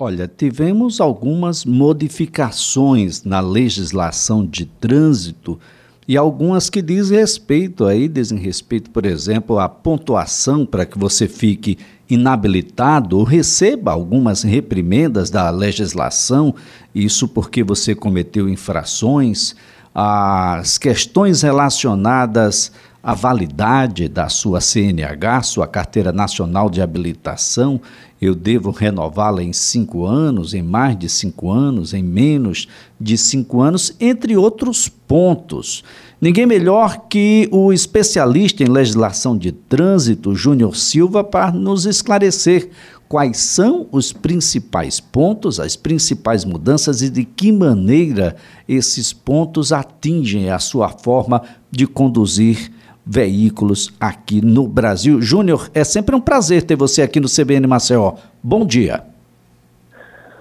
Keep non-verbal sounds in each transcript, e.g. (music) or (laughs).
Olha, tivemos algumas modificações na legislação de trânsito e algumas que dizem respeito aí, dizem respeito, por exemplo, à pontuação para que você fique inabilitado ou receba algumas reprimendas da legislação, isso porque você cometeu infrações, as questões relacionadas à validade da sua CNH, sua Carteira Nacional de Habilitação, eu devo renová-la em cinco anos, em mais de cinco anos, em menos de cinco anos, entre outros pontos. Ninguém melhor que o especialista em legislação de trânsito, Júnior Silva, para nos esclarecer quais são os principais pontos, as principais mudanças e de que maneira esses pontos atingem a sua forma de conduzir veículos aqui no Brasil. Júnior, é sempre um prazer ter você aqui no CBN Maceió. Bom dia.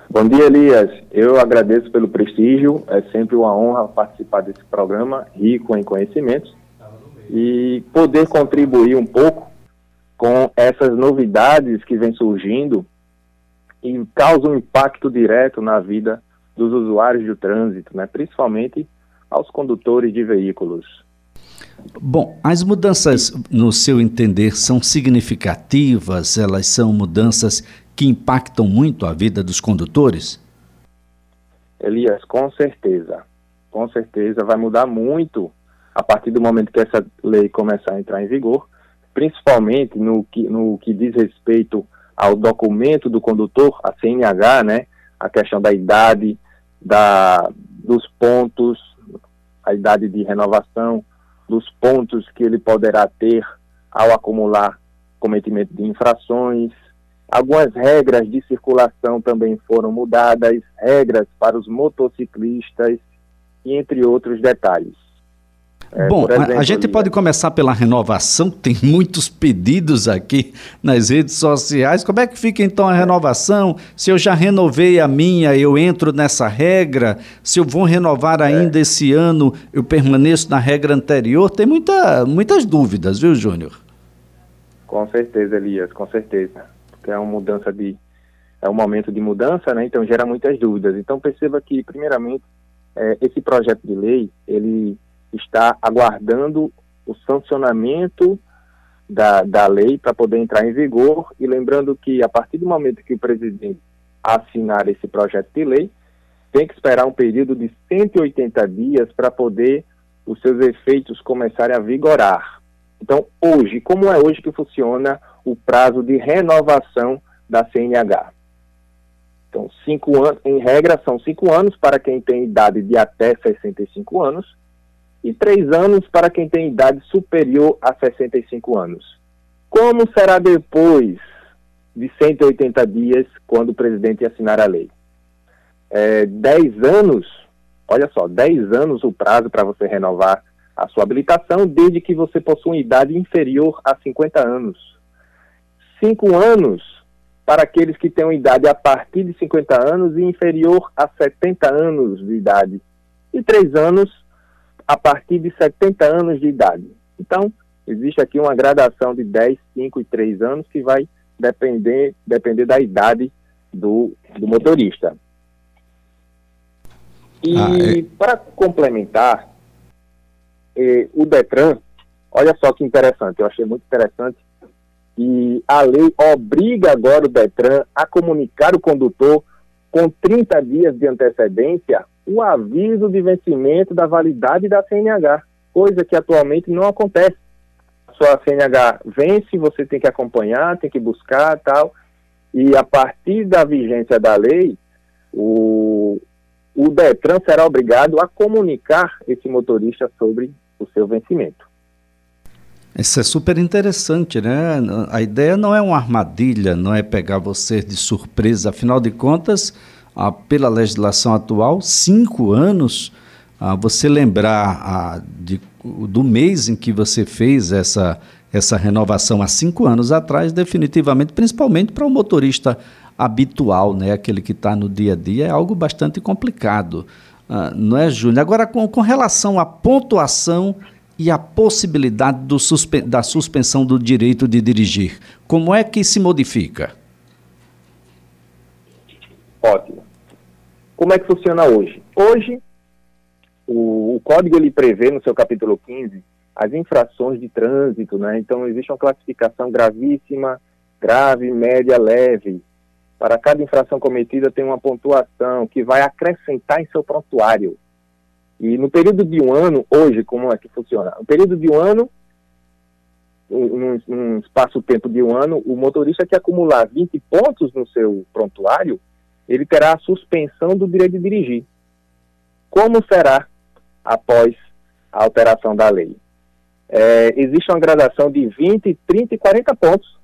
Bom dia, Elias. Eu agradeço pelo prestígio. É sempre uma honra participar desse programa rico em conhecimentos e poder contribuir um pouco com essas novidades que vêm surgindo e causam um impacto direto na vida dos usuários do trânsito, né? principalmente aos condutores de veículos. Bom, as mudanças, no seu entender, são significativas? Elas são mudanças que impactam muito a vida dos condutores? Elias, com certeza. Com certeza vai mudar muito a partir do momento que essa lei começar a entrar em vigor, principalmente no que, no que diz respeito ao documento do condutor, a CNH, né? A questão da idade, da, dos pontos, a idade de renovação, dos pontos que ele poderá ter ao acumular cometimento de infrações. Algumas regras de circulação também foram mudadas, regras para os motociclistas, e entre outros detalhes. É, Bom, exemplo, a, gente pode começar pela renovação, (laughs) tem muitos pedidos aqui nas redes sociais. Como é que fica então a renovação? Se eu já renovei a minha, eu entro nessa regra? Se eu vou renovar ainda é. esse ano, eu permaneço na regra anterior? Tem muita, muitas dúvidas, viu, Júnior? Com certeza, Elias, com certeza. Porque é uma mudança de. É um momento de mudança, né? Então gera muitas dúvidas. Então perceba que, primeiramente, é, esse projeto de lei, ele está aguardando o sancionamento da, da lei para poder entrar em vigor. E lembrando que, a partir do momento que o presidente assinar esse projeto de lei, tem que esperar um período de 180 dias para poder os seus efeitos começarem a vigorar. Então, hoje, como é hoje que funciona o prazo de renovação da CNH? Então, cinco anos, em regra, são cinco anos para quem tem idade de até 65 anos e três anos para quem tem idade superior a 65 anos. Como será depois de 180 dias, quando o presidente assinar a lei? É, 10 anos, olha só, 10 anos o prazo para você renovar a sua habilitação, desde que você possua uma idade inferior a 50 anos. 5 anos para aqueles que têm uma idade a partir de 50 anos e inferior a 70 anos de idade. E 3 anos a partir de 70 anos de idade. Então, existe aqui uma gradação de 10, 5 e 3 anos que vai depender, depender da idade do, do motorista. E ah, é... para complementar, eh, o Detran, olha só que interessante, eu achei muito interessante, e a lei obriga agora o Detran a comunicar o condutor com 30 dias de antecedência o aviso de vencimento da validade da CNH, coisa que atualmente não acontece. A sua CNH vence, você tem que acompanhar, tem que buscar tal, e a partir da vigência da lei, o, o DETRAN será obrigado a comunicar esse motorista sobre o seu vencimento. Isso é super interessante, né? A ideia não é uma armadilha, não é pegar você de surpresa, afinal de contas, ah, pela legislação atual, cinco anos, ah, você lembrar ah, de, do mês em que você fez essa, essa renovação há cinco anos atrás, definitivamente, principalmente para o motorista habitual, né, aquele que está no dia a dia, é algo bastante complicado. Ah, não é, Júnior? Agora, com, com relação à pontuação e a possibilidade suspe da suspensão do direito de dirigir, como é que se modifica? Ótimo. Como é que funciona hoje? Hoje, o, o, código ele prevê no seu capítulo 15 as infrações de trânsito, né? Então existe uma classificação gravíssima, grave, média, leve. Para cada infração cometida tem uma pontuação que vai acrescentar em seu prontuário. E no período de um ano, hoje, como é que funciona? No período de um ano, num, espaço-tempo de um ano, o motorista que acumular 20 pontos no seu prontuário, ele terá a suspensão do direito de dirigir. Como será após a alteração da lei? É, existe uma gradação de 20, 30 e 40 pontos.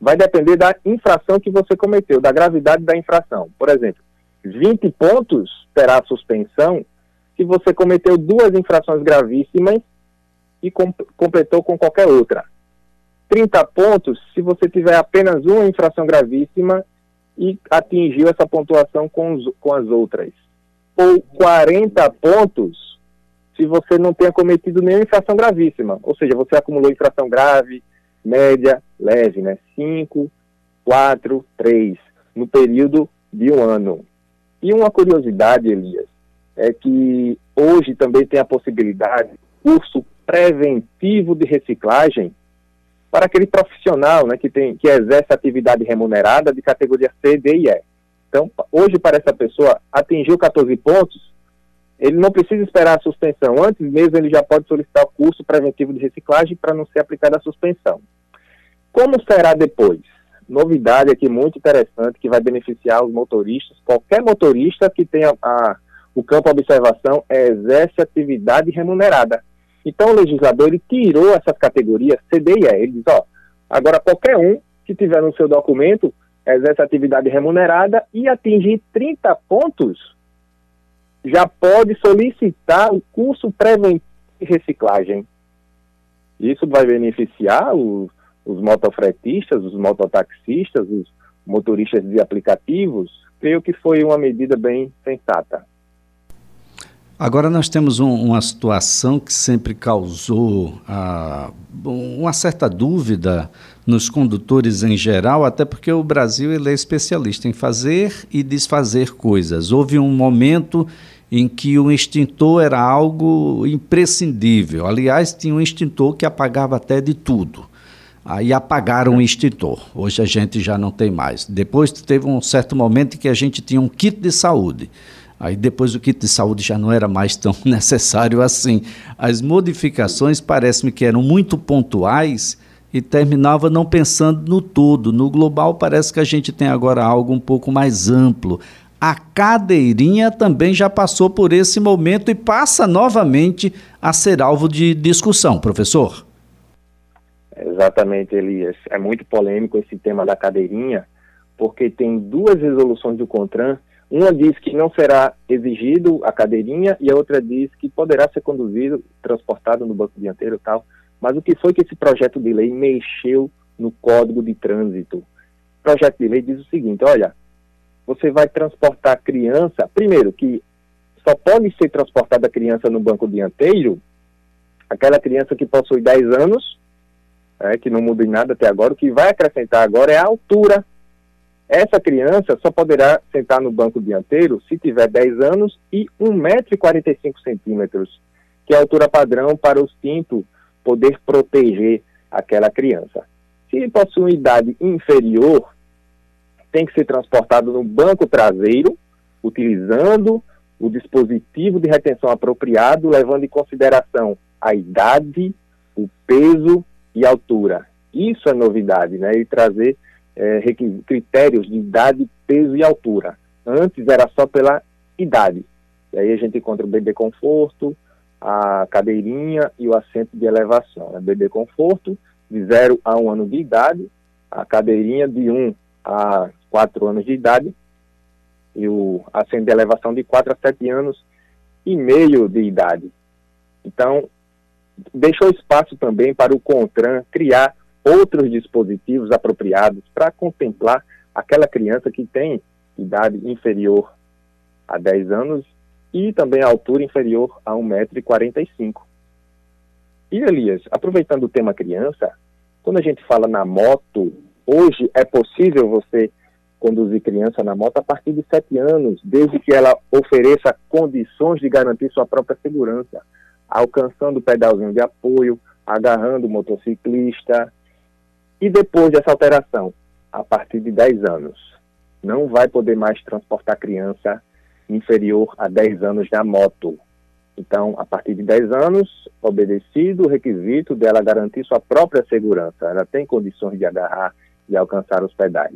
Vai depender da infração que você cometeu, da gravidade da infração. Por exemplo, 20 pontos terá suspensão se você cometeu duas infrações gravíssimas e com, completou com qualquer outra. 30 pontos se você tiver apenas uma infração gravíssima e atingiu essa pontuação com, os, com as outras. Ou 40 pontos se você não tenha cometido nenhuma infração gravíssima. Ou seja, você acumulou infração grave, média, leve, né? 5, 4, 3, no período de um ano. E uma curiosidade, Elias, é que hoje também tem a possibilidade, curso preventivo de reciclagem para aquele profissional né, que, tem, que exerce atividade remunerada de categoria C, D e E. Então, hoje, para essa pessoa, atingiu 14 pontos, ele não precisa esperar a suspensão. Antes mesmo, ele já pode solicitar o curso preventivo de reciclagem para não ser aplicada a suspensão. Como será depois? Novidade aqui muito interessante que vai beneficiar os motoristas. Qualquer motorista que tenha a, o campo observação exerce atividade remunerada. Então o legislador ele tirou essas categorias C, D e E. Ele diz, ó, agora qualquer um que tiver no seu documento exerce atividade remunerada e atingir 30 pontos já pode solicitar o curso preventivo de reciclagem. Isso vai beneficiar os, os motofretistas, os mototaxistas, os motoristas de aplicativos. Creio que foi uma medida bem sensata. Agora nós temos um, uma situação que sempre causou ah, uma certa dúvida nos condutores em geral, até porque o Brasil ele é especialista em fazer e desfazer coisas. Houve um momento em que o extintor era algo imprescindível. Aliás, tinha um extintor que apagava até de tudo. Aí apagaram o extintor. Hoje a gente já não tem mais. Depois teve um certo momento em que a gente tinha um kit de saúde. Aí depois o kit de saúde já não era mais tão (laughs) necessário assim. As modificações parece-me que eram muito pontuais e terminava não pensando no todo. No global parece que a gente tem agora algo um pouco mais amplo a cadeirinha também já passou por esse momento e passa novamente a ser alvo de discussão, professor. Exatamente, Elias. É muito polêmico esse tema da cadeirinha, porque tem duas resoluções do CONTRAN. Uma diz que não será exigido a cadeirinha e a outra diz que poderá ser conduzido, transportado no banco dianteiro e tal. Mas o que foi que esse projeto de lei mexeu no Código de Trânsito? O projeto de lei diz o seguinte: olha, você vai transportar criança, primeiro que só pode ser transportada a criança no banco dianteiro aquela criança que possui 10 anos, é, que não muda em nada até agora, o que vai acrescentar agora é a altura. Essa criança só poderá sentar no banco dianteiro se tiver 10 anos e 1,45m, que é a altura padrão para o cinto poder proteger aquela criança. Se possui uma idade inferior tem que ser transportado no banco traseiro, utilizando o dispositivo de retenção apropriado, levando em consideração a idade, o peso e a altura. Isso é novidade, né? E trazer é, critérios de idade, peso e altura. Antes era só pela idade. E aí a gente encontra o bebê conforto, a cadeirinha e o assento de elevação. Né? Bebê conforto, de 0 a 1 um ano de idade, a cadeirinha de 1 um a 4 anos de idade e o assento de elevação de 4 a 7 anos e meio de idade. Então, deixou espaço também para o CONTRAN criar outros dispositivos apropriados para contemplar aquela criança que tem idade inferior a 10 anos e também a altura inferior a 1,45m. E Elias, aproveitando o tema criança, quando a gente fala na moto, hoje é possível você conduzir criança na moto a partir de sete anos, desde que ela ofereça condições de garantir sua própria segurança, alcançando o pedalzinho de apoio, agarrando o motociclista. E depois dessa alteração, a partir de 10 anos, não vai poder mais transportar criança inferior a 10 anos na moto. Então, a partir de 10 anos, obedecido o requisito dela garantir sua própria segurança, ela tem condições de agarrar e alcançar os pedais.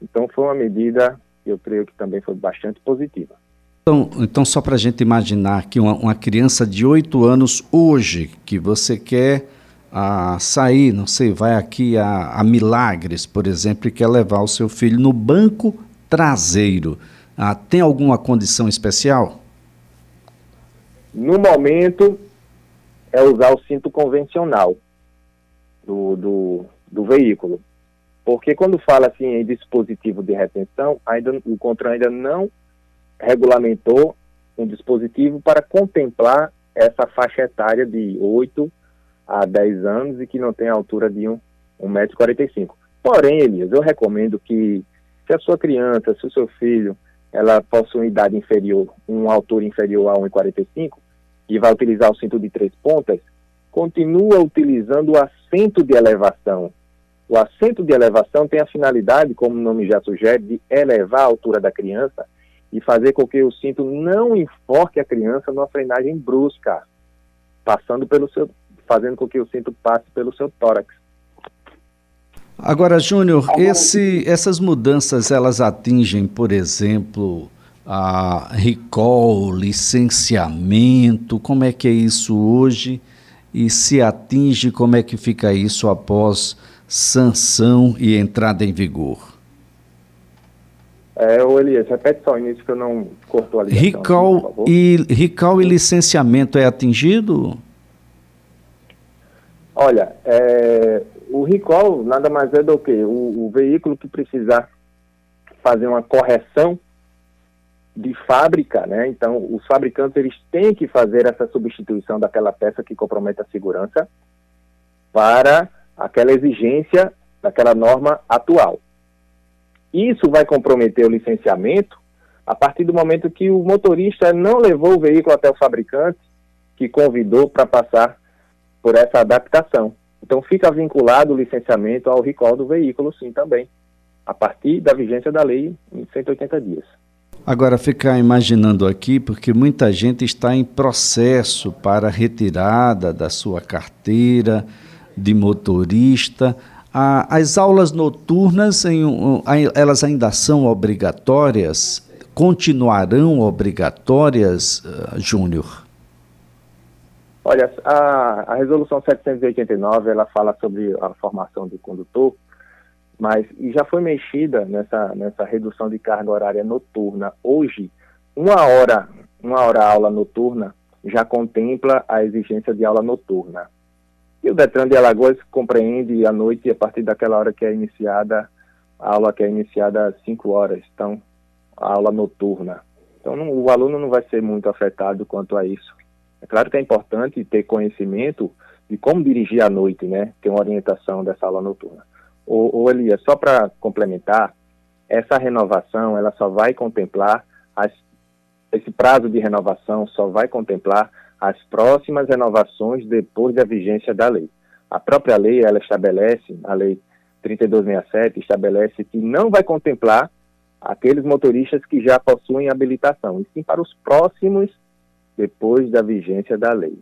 Então, foi uma medida que eu creio que também foi bastante positiva. Então, então só para a gente imaginar que uma, uma, criança de 8 anos hoje, que você quer ah, sair, não sei, vai aqui a, a, Milagres, por exemplo, e quer levar o seu filho no banco traseiro, ah, tem alguma condição especial? No momento, é usar o cinto convencional do, do, do veículo. Porque quando fala assim em dispositivo de retenção, ainda, o CONTRAN ainda não regulamentou um dispositivo para contemplar essa faixa etária de 8 a 10 anos e que não tem a altura de 1,45m. Porém, Elias, eu recomendo que se a sua criança, se o seu filho, ela possui uma idade inferior, uma altura inferior a 1,45 e vai utilizar o cinto de três pontas, continua utilizando o assento de elevação, o assento de elevação tem a finalidade, como o nome já sugere, de elevar a altura da criança e fazer com que o cinto não enforque a criança numa frenagem brusca, passando pelo seu, fazendo com que o cinto passe pelo seu tórax. Agora, Júnior, esse, essas mudanças elas atingem, por exemplo, a recall, licenciamento, como é que é isso hoje? E se atinge, como é que fica isso após sanção e entrada em vigor? É, o Elias, repete só o início que eu não cortou a ligação. Recall, e, recall e licenciamento é atingido? Olha, é, o recall nada mais é do que o, o veículo que precisar fazer uma correção de fábrica, né? Então, os fabricantes eles têm que fazer essa substituição daquela peça que compromete a segurança para aquela exigência daquela norma atual. Isso vai comprometer o licenciamento a partir do momento que o motorista não levou o veículo até o fabricante que convidou para passar por essa adaptação. Então fica vinculado o licenciamento ao recall do veículo, sim, também, a partir da vigência da lei em 180 dias. Agora, ficar imaginando aqui, porque muita gente está em processo para retirada da sua carteira, de motorista. as aulas noturnas, elas ainda são obrigatórias? Continuarão obrigatórias, uh, Júnior? Olha, a, a resolução 789, ela fala sobre a formação do condutor, mas já foi mexida nessa, nessa redução de carga horária noturna. Hoje, uma hora, uma hora aula noturna já contempla a exigência de aula noturna. E o Detran de Alagoas compreende a noite a partir daquela hora que é iniciada, a aula que é iniciada às 5 horas, então, a aula noturna. Então, não, o aluno não vai ser muito afetado quanto a isso. É claro que é importante ter conhecimento de como dirigir à noite, né? Ter uma orientação dessa aula noturna. Ou, Elias, só para complementar, essa renovação, ela só vai contemplar, as, esse prazo de renovação só vai contemplar as próximas renovações depois da vigência da lei. A própria lei, ela estabelece, a lei 3267 estabelece que não vai contemplar aqueles motoristas que já possuem habilitação, e sim para os próximos depois da vigência da lei.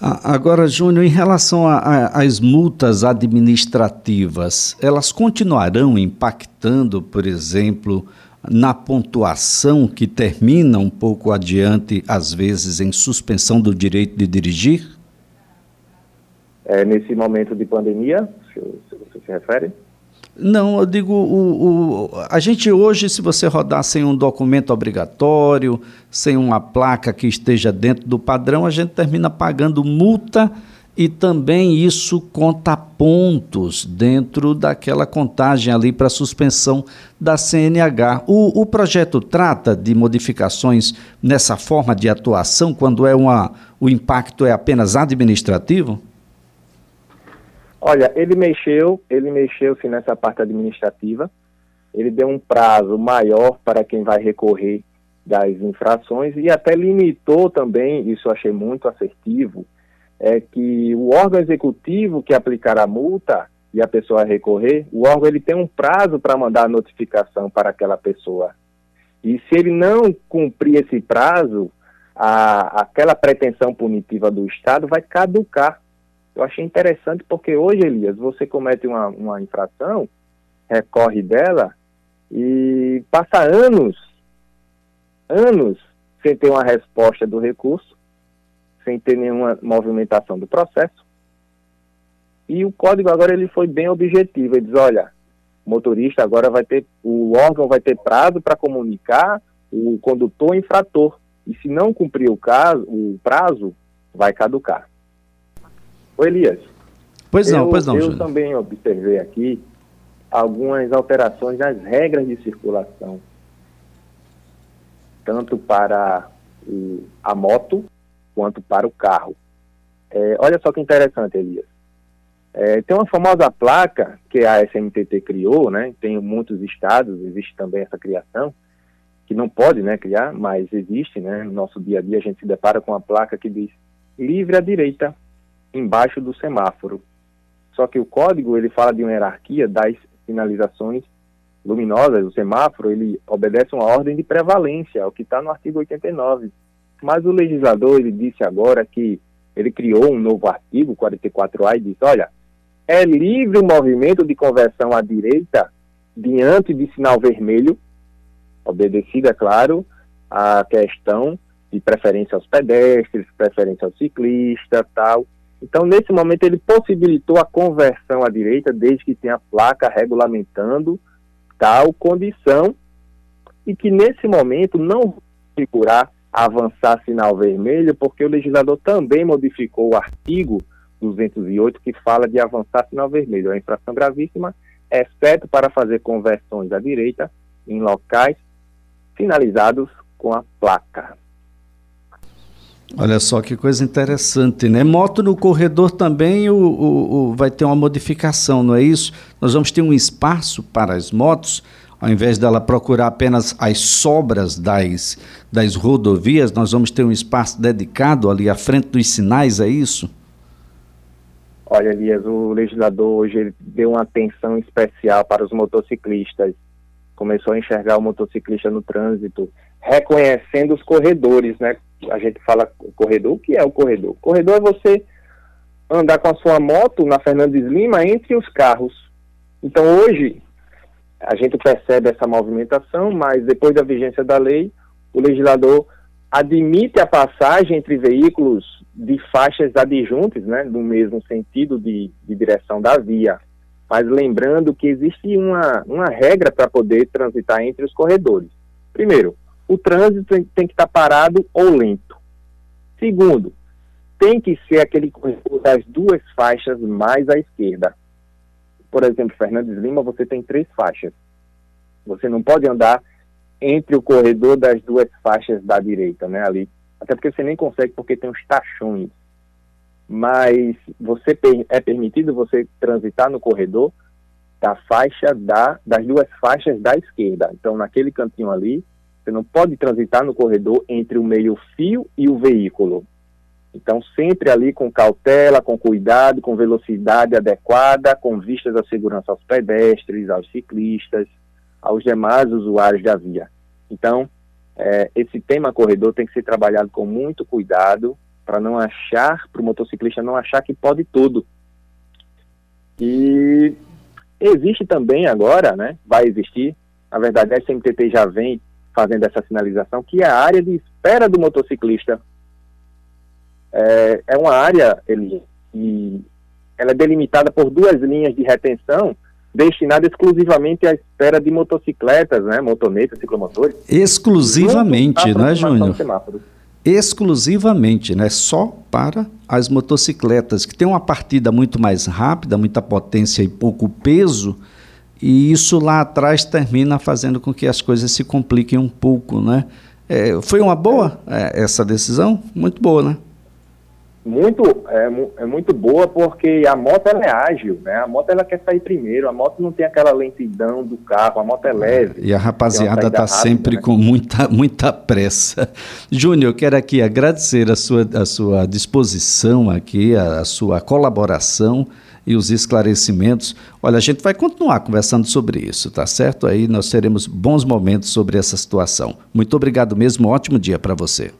Agora, Júnior, em relação às multas administrativas, elas continuarão impactando, por exemplo, na pontuação que termina um pouco adiante, às vezes, em suspensão do direito de dirigir? É, nesse momento de pandemia, se, você se refere? Não, eu digo, o, o, a gente hoje, se você rodar sem um documento obrigatório, sem uma placa que esteja dentro do padrão, a gente termina pagando multa e também isso conta pontos dentro daquela contagem ali para suspensão da CNH. O, o, projeto trata de modificações nessa forma de atuação quando é uma, o impacto é apenas administrativo? Olha, ele mexeu, ele mexeu sim nessa parte administrativa, ele deu um prazo maior para quem vai recorrer das infrações e até limitou também, isso achei muito assertivo, é que o órgão executivo que aplicar a multa e a pessoa recorrer, o órgão ele tem um prazo para mandar a notificação para aquela pessoa. E se ele não cumprir esse prazo, a, aquela pretensão punitiva do Estado vai caducar. Eu achei interessante porque hoje, Elias, você comete uma, uma infração, recorre dela e passa anos, anos sem ter uma resposta do recurso, sem ter nenhuma movimentação do processo. E o código agora ele foi bem objetivo. Ele diz, olha, o motorista agora vai ter, o órgão vai ter prazo para comunicar o condutor infrator. E se não cumprir o, caso, o prazo, vai caducar. Ô Elias. Pois não, eu, pois não. Eu também observei aqui algumas alterações nas regras de circulação, tanto para o, a moto quanto para o carro. É, olha só que interessante, Elias. É, tem uma famosa placa que a SMTT criou, né? Tem muitos estados, existe também essa criação, que não pode né, criar, mas existe, né? No nosso dia a dia a gente se depara com uma placa que diz livre à direita, embaixo do semáforo. Só que o código, ele fala de uma hierarquia das sinalizações luminosas, o semáforo, ele obedece uma ordem de prevalência, o que está no artigo 89. Mas o legislador, ele disse agora que ele criou um novo artigo, 44A, e disse, olha, é livre o movimento de conversão à direita diante de sinal vermelho, obedecida, é claro, a questão de preferência aos pedestres, preferência ao ciclista, tal. Então, nesse momento, ele possibilitou a conversão à direita, desde que tenha placa regulamentando tal condição, e que nesse momento não figurar avançar sinal vermelho, porque o legislador também modificou o artigo 208 que fala de avançar sinal vermelho. É infração gravíssima, exceto para fazer conversões à direita em locais finalizados com a placa. Olha só que coisa interessante, né? Moto no corredor também o, o, o, vai ter uma modificação, não é isso? Nós vamos ter um espaço para as motos, ao invés dela procurar apenas as sobras das, das rodovias, nós vamos ter um espaço dedicado ali à frente dos sinais, é isso? Olha, Elias, o legislador hoje deu uma atenção especial para os motociclistas. Começou a enxergar o motociclista no trânsito, reconhecendo os corredores, né? A gente fala corredor, o que é o corredor? Corredor é você andar com a sua moto na Fernandes Lima entre os carros. Então hoje a gente percebe essa movimentação, mas depois da vigência da lei, o legislador admite a passagem entre veículos de faixas adjuntas, né, no mesmo sentido de, de direção da via. Mas lembrando que existe uma, uma regra para poder transitar entre os corredores. Primeiro, o trânsito tem, que estar parado ou lento. Segundo, tem que ser aquele corredor das duas faixas mais à esquerda. Por exemplo, Fernandes Lima, você tem três faixas. Você não pode andar entre o corredor das duas faixas da direita, né, ali. Até porque você nem consegue porque tem os tachões. Mas você é permitido você transitar no corredor da faixa da, das duas faixas da esquerda. Então, naquele cantinho ali, você não pode transitar no corredor entre o meio-fio e o veículo. Então, sempre ali com cautela, com cuidado, com velocidade adequada, com vistas à segurança aos pedestres, aos ciclistas, aos demais usuários da via. Então, é, esse tema corredor tem que ser trabalhado com muito cuidado para não achar, para o motociclista não achar que pode tudo. E existe também agora, né, vai existir, na verdade a SMTT já vem fazendo essa sinalização, que é a área de espera do motociclista. É, é uma área, ele, e ela é delimitada por duas linhas de retenção destinada exclusivamente à espera de motocicletas, né, motonetas, ciclomotores. Exclusivamente, não é, Júnior? Exclusivamente, né, só para as motocicletas, que tem uma partida muito mais rápida, muita potência e pouco peso, e isso lá atrás termina fazendo com que as coisas se compliquem um pouco, né? É, foi uma boa é, essa decisão? Muito boa, né? muito é, é, muito boa porque a moto ela é ágil, né? A moto ela quer sair primeiro, a moto não tem aquela lentidão do carro, a moto é leve. E a rapaziada está sempre né? com muita (laughs) muita pressa. Júnior, quero aqui agradecer a sua a sua disposição aqui, a, a sua colaboração e os esclarecimentos. Olha, a gente vai continuar conversando sobre isso, tá certo? Aí nós teremos bons momentos sobre essa situação. Muito obrigado mesmo, ótimo dia para você.